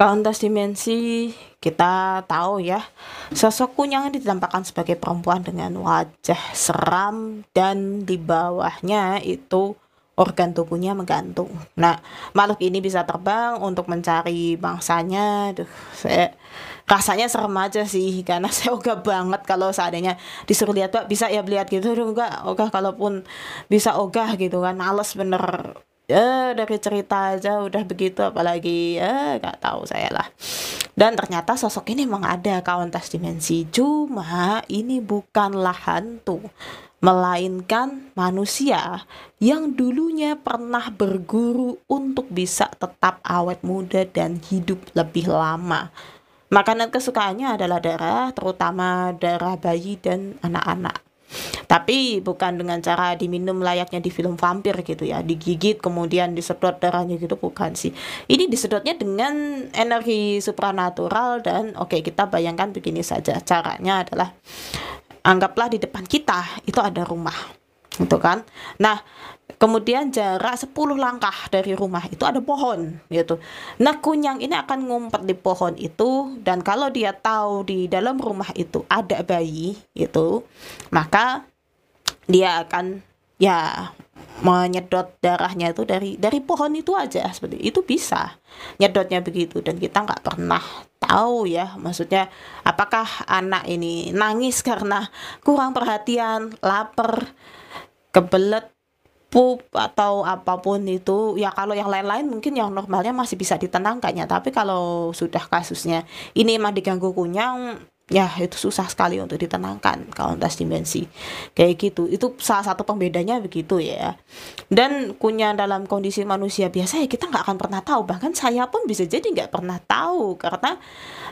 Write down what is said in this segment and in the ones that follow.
Kauntas dimensi kita tahu ya sosok kunyang ditampakkan sebagai perempuan dengan wajah seram dan di bawahnya itu organ tubuhnya menggantung. Nah, makhluk ini bisa terbang untuk mencari bangsanya. Duh, saya rasanya serem aja sih karena saya ogah banget kalau seandainya disuruh lihat pak bisa ya lihat gitu Duh, enggak ogah kalaupun bisa ogah gitu kan males bener ya dari cerita aja udah begitu apalagi ya nggak tahu saya lah. Dan ternyata sosok ini memang ada kauntas dimensi. Cuma ini bukanlah hantu melainkan manusia yang dulunya pernah berguru untuk bisa tetap awet muda dan hidup lebih lama. Makanan kesukaannya adalah darah terutama darah bayi dan anak-anak tapi bukan dengan cara diminum layaknya di film vampir gitu ya, digigit kemudian disedot darahnya gitu bukan sih. Ini disedotnya dengan energi supranatural dan oke okay, kita bayangkan begini saja. Caranya adalah anggaplah di depan kita itu ada rumah gitu kan. Nah, kemudian jarak 10 langkah dari rumah itu ada pohon gitu. Nah, kunyang ini akan ngumpet di pohon itu dan kalau dia tahu di dalam rumah itu ada bayi itu, maka dia akan ya menyedot darahnya itu dari dari pohon itu aja seperti itu bisa nyedotnya begitu dan kita nggak pernah tahu ya maksudnya apakah anak ini nangis karena kurang perhatian lapar kebelet pup atau apa pun itu ya kalau yang lain-lain mungkin yang normalnya masih bisa ditenangkan ya tapi kalau sudah kasusnya ini emang diganggu kunyang ya itu susah sekali untuk ditenangkan kalau lintas dimensi. Kayak gitu. Itu salah satu pembedanya begitu ya. Dan kunyah dalam kondisi manusia biasa ya kita nggak akan pernah tahu. Bahkan saya pun bisa jadi nggak pernah tahu. Karena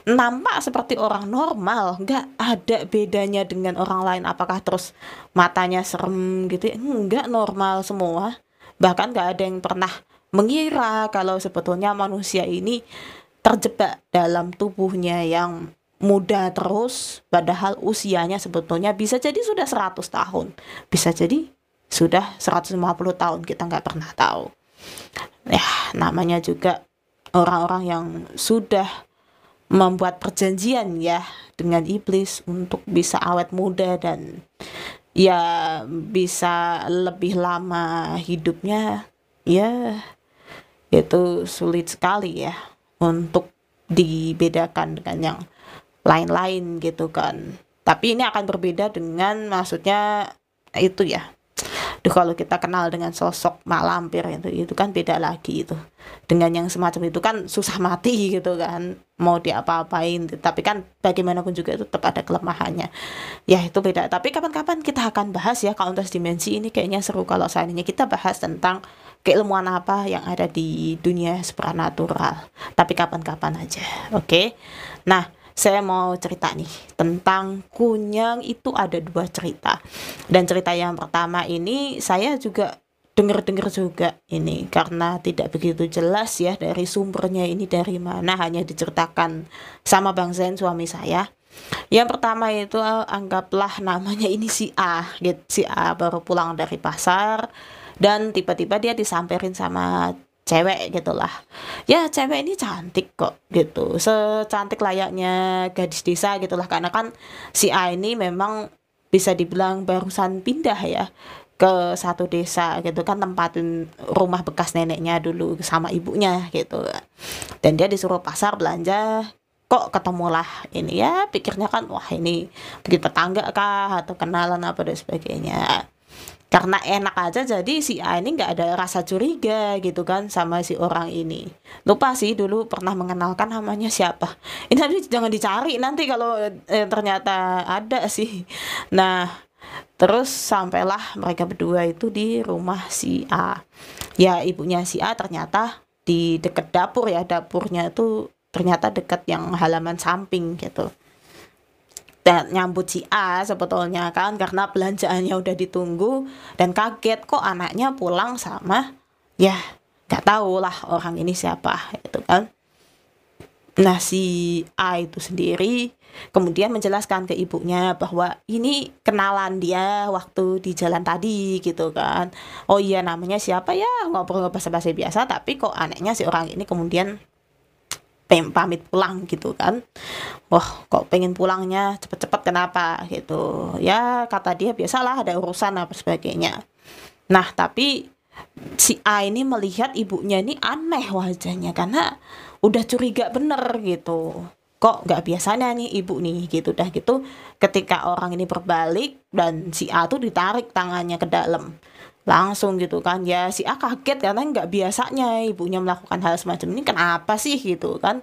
nampak seperti orang normal. Nggak ada bedanya dengan orang lain. Apakah terus matanya serem gitu ya? Nggak normal semua. Bahkan nggak ada yang pernah mengira kalau sebetulnya manusia ini terjebak dalam tubuhnya yang muda terus padahal usianya sebetulnya bisa jadi sudah 100 tahun. Bisa jadi sudah 150 tahun kita nggak pernah tahu. Ya namanya juga orang-orang yang sudah membuat perjanjian ya dengan iblis untuk bisa awet muda dan ya bisa lebih lama hidupnya ya itu sulit sekali ya untuk dibedakan dengan yang lain-lain gitu kan. Tapi ini akan berbeda dengan maksudnya itu ya. Duh kalau kita kenal dengan sosok mak lampir itu itu kan beda lagi itu. Dengan yang semacam itu kan susah mati gitu kan. Mau diapa-apain. Tapi kan bagaimanapun juga itu tetap ada kelemahannya. Ya itu beda. Tapi kapan-kapan kita akan bahas ya kalau untuk dimensi ini kayaknya seru kalau seandainya kita bahas tentang keilmuan apa yang ada di dunia supranatural. Tapi kapan-kapan aja oke? Okay? nah saya mau cerita nih tentang kunyang itu ada dua cerita. Dan cerita yang pertama ini saya juga dengar-dengar juga ini karena tidak begitu jelas ya dari sumbernya ini dari mana hanya diceritakan sama Bang Zen suami saya. Yang pertama itu anggaplah namanya ini si A gitu. Si A baru pulang dari pasar dan tiba-tiba dia disamperin sama cewek gitulah. Ya cewek ini cantik kok gitu. Secantik layaknya gadis desa gitulah. Karena kan si A ini memang bisa dibilang barusan pindah ya ke satu desa gitu. Kan tempatin rumah bekas neneknya dulu sama ibunya gitu. Dan dia disuruh pasar belanja kok ketemulah ini. Ya pikirnya kan wah ini begitu tetangga kah? Atau kenalan apa dan sebagainya karena enak aja jadi si A ini nggak ada rasa curiga gitu kan sama si orang ini. Lupa sih dulu pernah mengenalkan namanya siapa. Ini nanti jangan dicari nanti kalau eh, ternyata ada sih. Nah terus sampailah mereka berdua itu di rumah si A. Ya ibunya si A ternyata di deket dapur ya dapurnya itu ternyata deket yang halaman samping gitu dan nyambut si A sebetulnya kan karena belanjaannya udah ditunggu dan kaget kok anaknya pulang sama ya nggak tahu lah orang ini siapa itu kan. Nah si A itu sendiri kemudian menjelaskan ke ibunya bahwa ini kenalan dia waktu di jalan tadi gitu kan. Oh iya namanya siapa ya? Ngobrol bahasa bahasa biasa tapi kok anehnya si orang ini kemudian pamit pulang gitu kan. Wah kok pengen pulangnya cepet-cepet kenapa gitu. Ya kata dia biasalah ada urusan apa sebagainya. Nah tapi si A ini melihat ibunya ini aneh wajahnya karena udah curiga bener gitu. Kok nggak biasanya nih ibu nih? Gitu dah gitu. Ketika orang ini berbalik dan si A tuh ditarik tangannya ke dalam langsung gitu kan. Ya si A kaget karena nggak biasanya ibunya melakukan hal semacam ini. Kenapa sih gitu kan?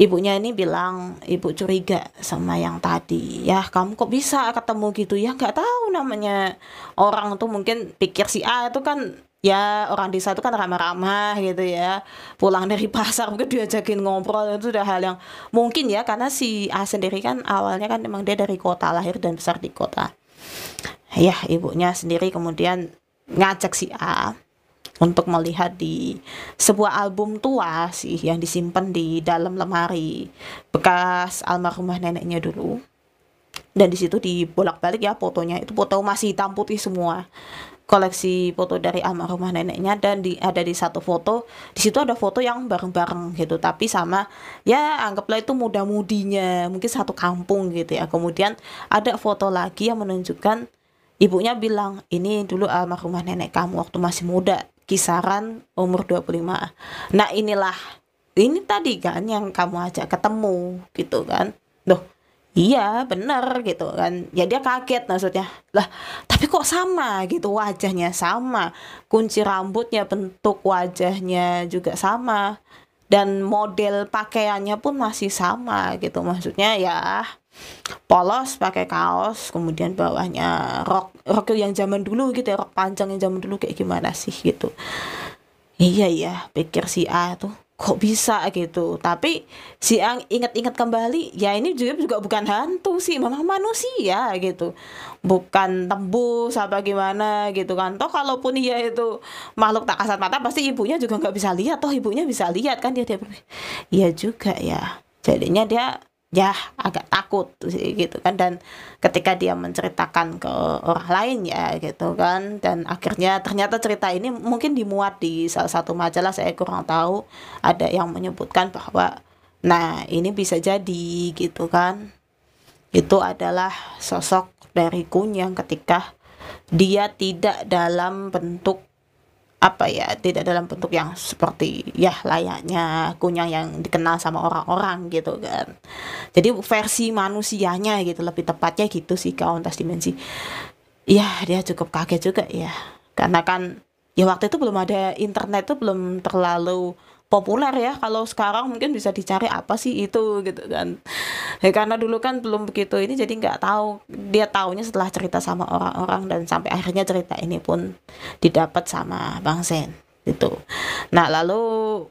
Ibunya ini bilang ibu curiga sama yang tadi. Ya kamu kok bisa ketemu gitu? Ya nggak tahu namanya. Orang tuh mungkin pikir si A itu kan ya orang desa itu kan ramah-ramah gitu ya. Pulang dari pasar mungkin diajakin ngobrol. Itu udah hal yang mungkin ya karena si A sendiri kan awalnya kan memang dia dari kota lahir dan besar di kota ya ibunya sendiri kemudian ngajak si A untuk melihat di sebuah album tua sih yang disimpan di dalam lemari bekas almarhumah neneknya dulu. Dan di situ dibolak-balik ya fotonya. Itu foto masih hitam putih semua. Koleksi foto dari almarhumah neneknya dan di ada di satu foto. Di situ ada foto yang bareng-bareng gitu. Tapi sama ya anggaplah itu muda-mudinya. Mungkin satu kampung gitu ya. Kemudian ada foto lagi yang menunjukkan Ibunya bilang, ini dulu almarhumah nenek kamu waktu masih muda, kisaran umur 25. Nah inilah, ini tadi kan yang kamu ajak ketemu gitu kan. Loh, iya bener gitu kan. Ya dia kaget maksudnya. Lah, tapi kok sama gitu wajahnya sama. Kunci rambutnya, bentuk wajahnya juga sama. Dan model pakaiannya pun masih sama gitu. Maksudnya ya polos pakai kaos kemudian bawahnya rok rok yang zaman dulu gitu ya rok panjang yang zaman dulu kayak gimana sih gitu iya iya pikir si A tuh kok bisa gitu? Tapi si A ingat-ingat kembali ya ini juga juga bukan hantu sih memang manusia gitu. Bukan tembus apa gimana gitu kan. Toh kalaupun dia itu makhluk tak kasat mata pasti ibunya juga nggak bisa lihat. Toh ibunya bisa lihat kan dia dia iya juga ya. Jadinya dia ya agak takut gitu kan. Dan ketika dia menceritakan ke orang lain ya gitu kan. Dan akhirnya ternyata cerita ini mungkin dimuat di salah satu majalah saya kurang tahu. Ada yang menyebutkan bahwa nah ini bisa jadi gitu kan. Itu adalah sosok dari Kunyang ketika dia tidak dalam bentuk apa ya tidak dalam bentuk yang seperti ya layaknya kunyang yang dikenal sama orang-orang gitu kan. Jadi versi manusianya gitu lebih tepatnya gitu sih kawan tas dimensi. Ya dia cukup kaget juga ya. Karena kan ya waktu itu belum ada internet tuh belum terlalu populer ya. Kalau sekarang mungkin bisa dicari apa sih itu gitu kan. Ya, karena dulu kan belum begitu ini jadi nggak tahu. Dia taunya setelah cerita sama orang-orang dan sampai akhirnya cerita ini pun didapat sama Bang Sen itu nah lalu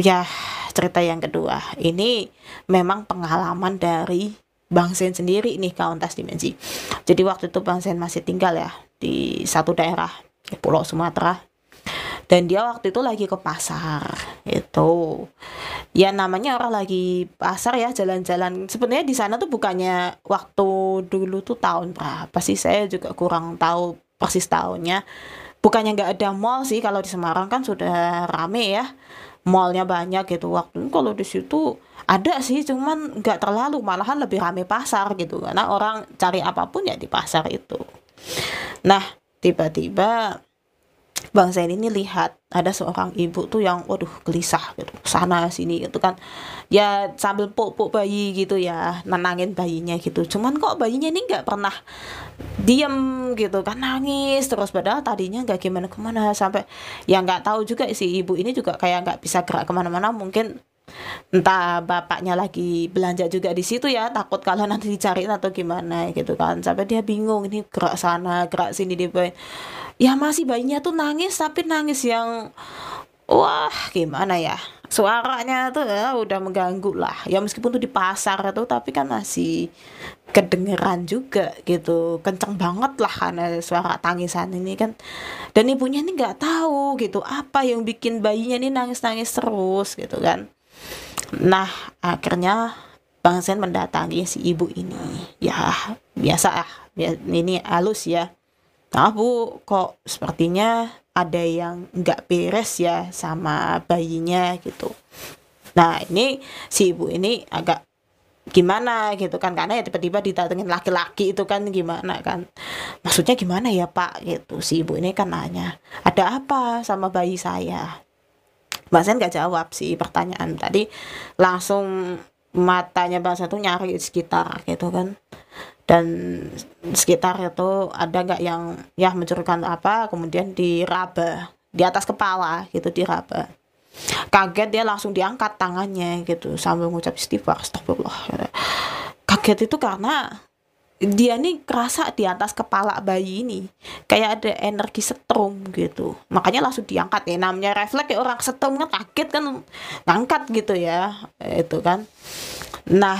ya cerita yang kedua. Ini memang pengalaman dari Bang Sen sendiri nih kawan tas dimensi. Jadi waktu itu Bang Sen masih tinggal ya di satu daerah Pulau Sumatera dan dia waktu itu lagi ke pasar itu ya namanya orang lagi pasar ya jalan-jalan. Sebenarnya di sana tuh bukannya waktu dulu tuh tahun berapa sih? Saya juga kurang tahu persis tahunnya. Bukannya nggak ada mall sih kalau di Semarang kan sudah rame ya. Mallnya banyak gitu. Waktu kalau di situ ada sih cuman nggak terlalu. Malahan lebih rame pasar gitu. Karena orang cari apa pun ya di pasar itu. Nah tiba-tiba Bang Zain ini lihat ada seorang ibu tuh yang waduh gelisah gitu. Sana sini gitu kan. Ya sambil puk-puk bayi gitu ya nenangin bayinya gitu. Cuman kok bayinya ini nggak pernah diem gitu kan nangis terus. Padahal tadinya nggak gimana ke mana sampai ya nggak tahu juga si ibu ini juga kayak nggak bisa gerak ke mana-mana. Mungkin entah bapaknya lagi belanja juga di situ ya takut kalau nanti dicariin atau gimana gitu kan. Sampai dia bingung ini gerak sana gerak sini dia ya masih bayinya tuh nangis tapi nangis yang wah gimana ya? Suaranya tuh ya udah mengganggu lah. Ya meskipun tuh di pasar tuh tapi kan masih kedengeran juga gitu. Kenceng banget lah karena suara tangisan ini kan. Dan ibunya ini nggak tahu gitu apa yang bikin bayinya ini nangis nangis terus gitu kan nah akhirnya Bang Sen mendatangi si ibu ini. Ya biasa ah ini halus ya. Nah bu, kok sepertinya ada yang nggak beres ya sama bayinya gitu. nah ini si ibu ini agak gimana gitu kan? Karena ya tiba-tiba didatengin laki-laki itu kan gimana kan? Maksudnya gimana ya pak? Gitu. Si ibu ini kan nanya ada apa sama bayi saya Mbak Sen gak jawab sih pertanyaan. Tadi langsung matanya Mbak Sen tuh nyari sekitar gitu kan. Dan sekitar itu ada nggak yang ya mencurigakan apa kemudian diraba di atas kepala gitu diraba. Kaget dia langsung diangkat tangannya gitu sambil mengucap istighfar astagfirullah. Kaget itu karena dia nih kerasa di atas kepala bayi ini. Kayak ada energi setrum gitu. Makanya langsung diangkat ya. Namanya refleks ya orang setrum kan kaget kan ngangkat gitu ya. Itu kan. Nah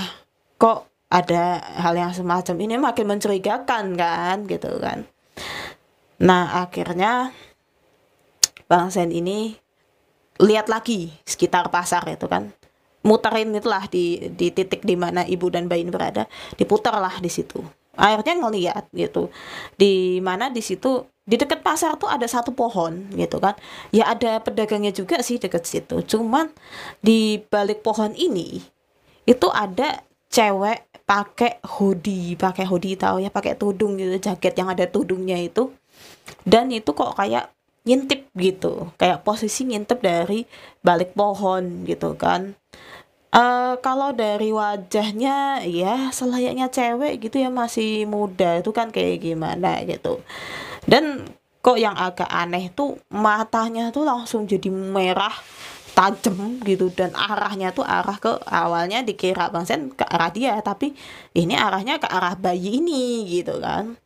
kok ada hal yang semacam ini makin mencurigakan kan gitu kan. Nah akhirnya Bang Sen ini lihat lagi sekitar pasar itu kan muterin itulah di di titik di mana ibu dan bayi berada diputarlah di situ. Akhirnya ngeliat gitu di mana di situ di dekat pasar tuh ada satu pohon gitu kan. Ya ada pedagangnya juga sih dekat situ cuman di balik pohon ini itu ada cewek pakai hoodie pakai hoodie tahu ya pakai tudung gitu jaket yang ada tudungnya itu. Dan itu kok kayak ngintip gitu. Kayak posisi ngintip dari balik pohon gitu kan. Uh, kalau dari wajahnya ya selayaknya cewek gitu ya masih muda. Itu kan kayak gimana gitu. Dan kok yang agak aneh tuh matanya tuh langsung jadi merah tajam gitu. Dan arahnya tuh arah ke awalnya dikira Bang Sen ke arah dia. Tapi ini arahnya ke arah bayi ini gitu kan.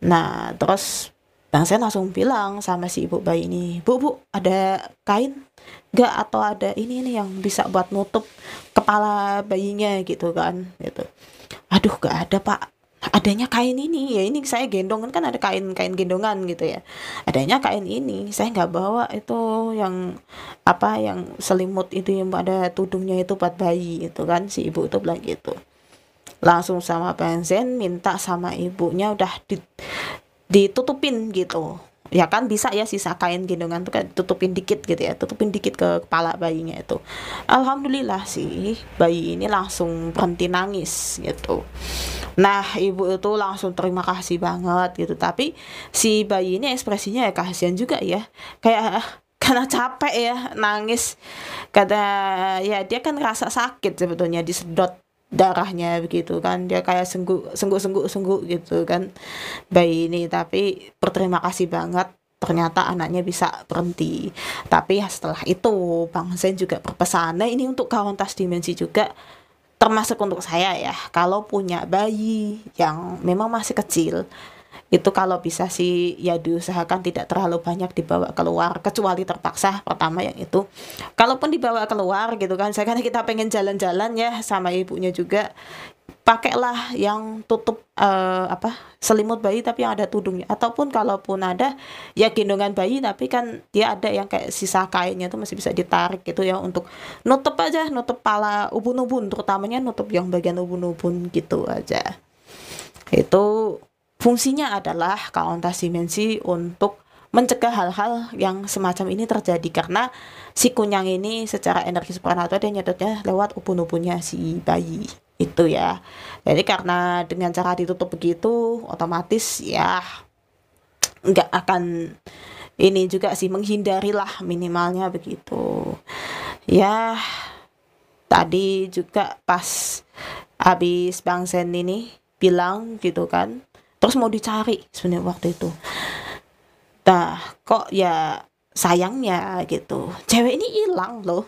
Nah terus Bang saya langsung bilang sama si ibu bayi ini, Bu, Bu, ada kain gak atau ada ini ini yang bisa buat nutup kepala bayinya gitu kan gitu. Aduh, gak ada pak. Adanya kain ini ya ini saya gendongan kan ada kain kain gendongan gitu ya. Adanya kain ini saya nggak bawa itu yang apa yang selimut itu yang ada tudungnya itu buat bayi itu kan si ibu itu bilang gitu langsung sama bensin minta sama ibunya udah di, ditutupin gitu. Ya kan bisa ya sisa kain gendongan tuh kan tutupin dikit gitu ya tutupin dikit ke kepala bayinya itu. Alhamdulillah sih bayi ini langsung berhenti nangis gitu. Nah ibu itu langsung terima kasih banget gitu. Tapi si bayi ini ekspresinya ya kasihan juga ya. Kayak karena capek ya nangis. Kata ya dia kan rasa sakit sebetulnya disedot darahnya begitu kan. Dia kayak sengguk sengguk sengguk sengguk gitu kan. Bayi ini tapi berterima kasih banget ternyata anaknya bisa berhenti. Tapi setelah itu Bang Zen juga berpesan. Nah ini untuk kawan tas dimensi juga termasuk untuk saya ya. Kalau punya bayi yang memang masih kecil itu kalau bisa sih ya diusahakan tidak terlalu banyak dibawa keluar kecuali terpaksa pertama yang itu. Kalaupun dibawa keluar gitu kan saya kan kita pengen jalan-jalan ya sama ibunya juga pakailah yang tutup uh, apa selimut bayi tapi yang ada tudungnya. Ataupun kalaupun ada ya gendongan bayi tapi kan dia ada yang kayak sisa kainnya itu masih bisa ditarik gitu ya untuk nutup aja nutup pala ubun-ubun terutamanya nutup yang bagian ubun-ubun gitu aja. Itu Fungsinya adalah kauntas dimensi untuk mencegah hal-hal yang semacam ini terjadi. Karena si kunyang ini secara energi supernatural dia nyedotnya lewat ubun-ubunnya si bayi itu ya. Jadi karena dengan cara ditutup begitu otomatis ya nggak akan ini juga sih menghindarilah minimalnya begitu. Ya tadi juga pas habis Bang Sen ini bilang gitu kan terus mau dicari sebenarnya waktu itu. Nah kok ya sayangnya gitu. Cewek ini hilang loh.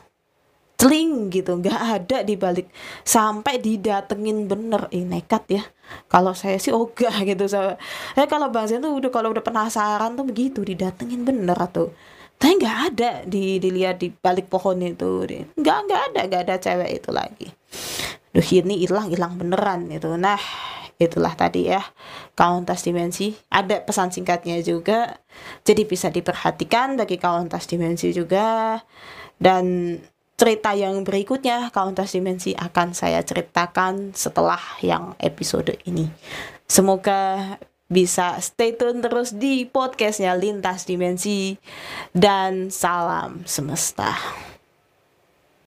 Celing gitu nggak ada di balik sampai didatengin bener. Ini nekat ya. Kalau saya sih ogah gitu. Saya eh, kalau bang tuh udah kalau udah penasaran tuh begitu didatengin bener tuh. Tapi nggak ada di dilihat di balik pohon itu. Nggak nggak ada nggak ada cewek itu lagi. Duh ini hilang hilang beneran itu nah itulah tadi ya kauntas dimensi. Ada pesan singkatnya juga jadi bisa diperhatikan bagi kauntas dimensi juga. Dan cerita yang berikutnya kauntas dimensi akan saya ceritakan setelah yang episode ini. Semoga bisa stay tune terus di podcastnya Lintas Dimensi. Dan salam semesta.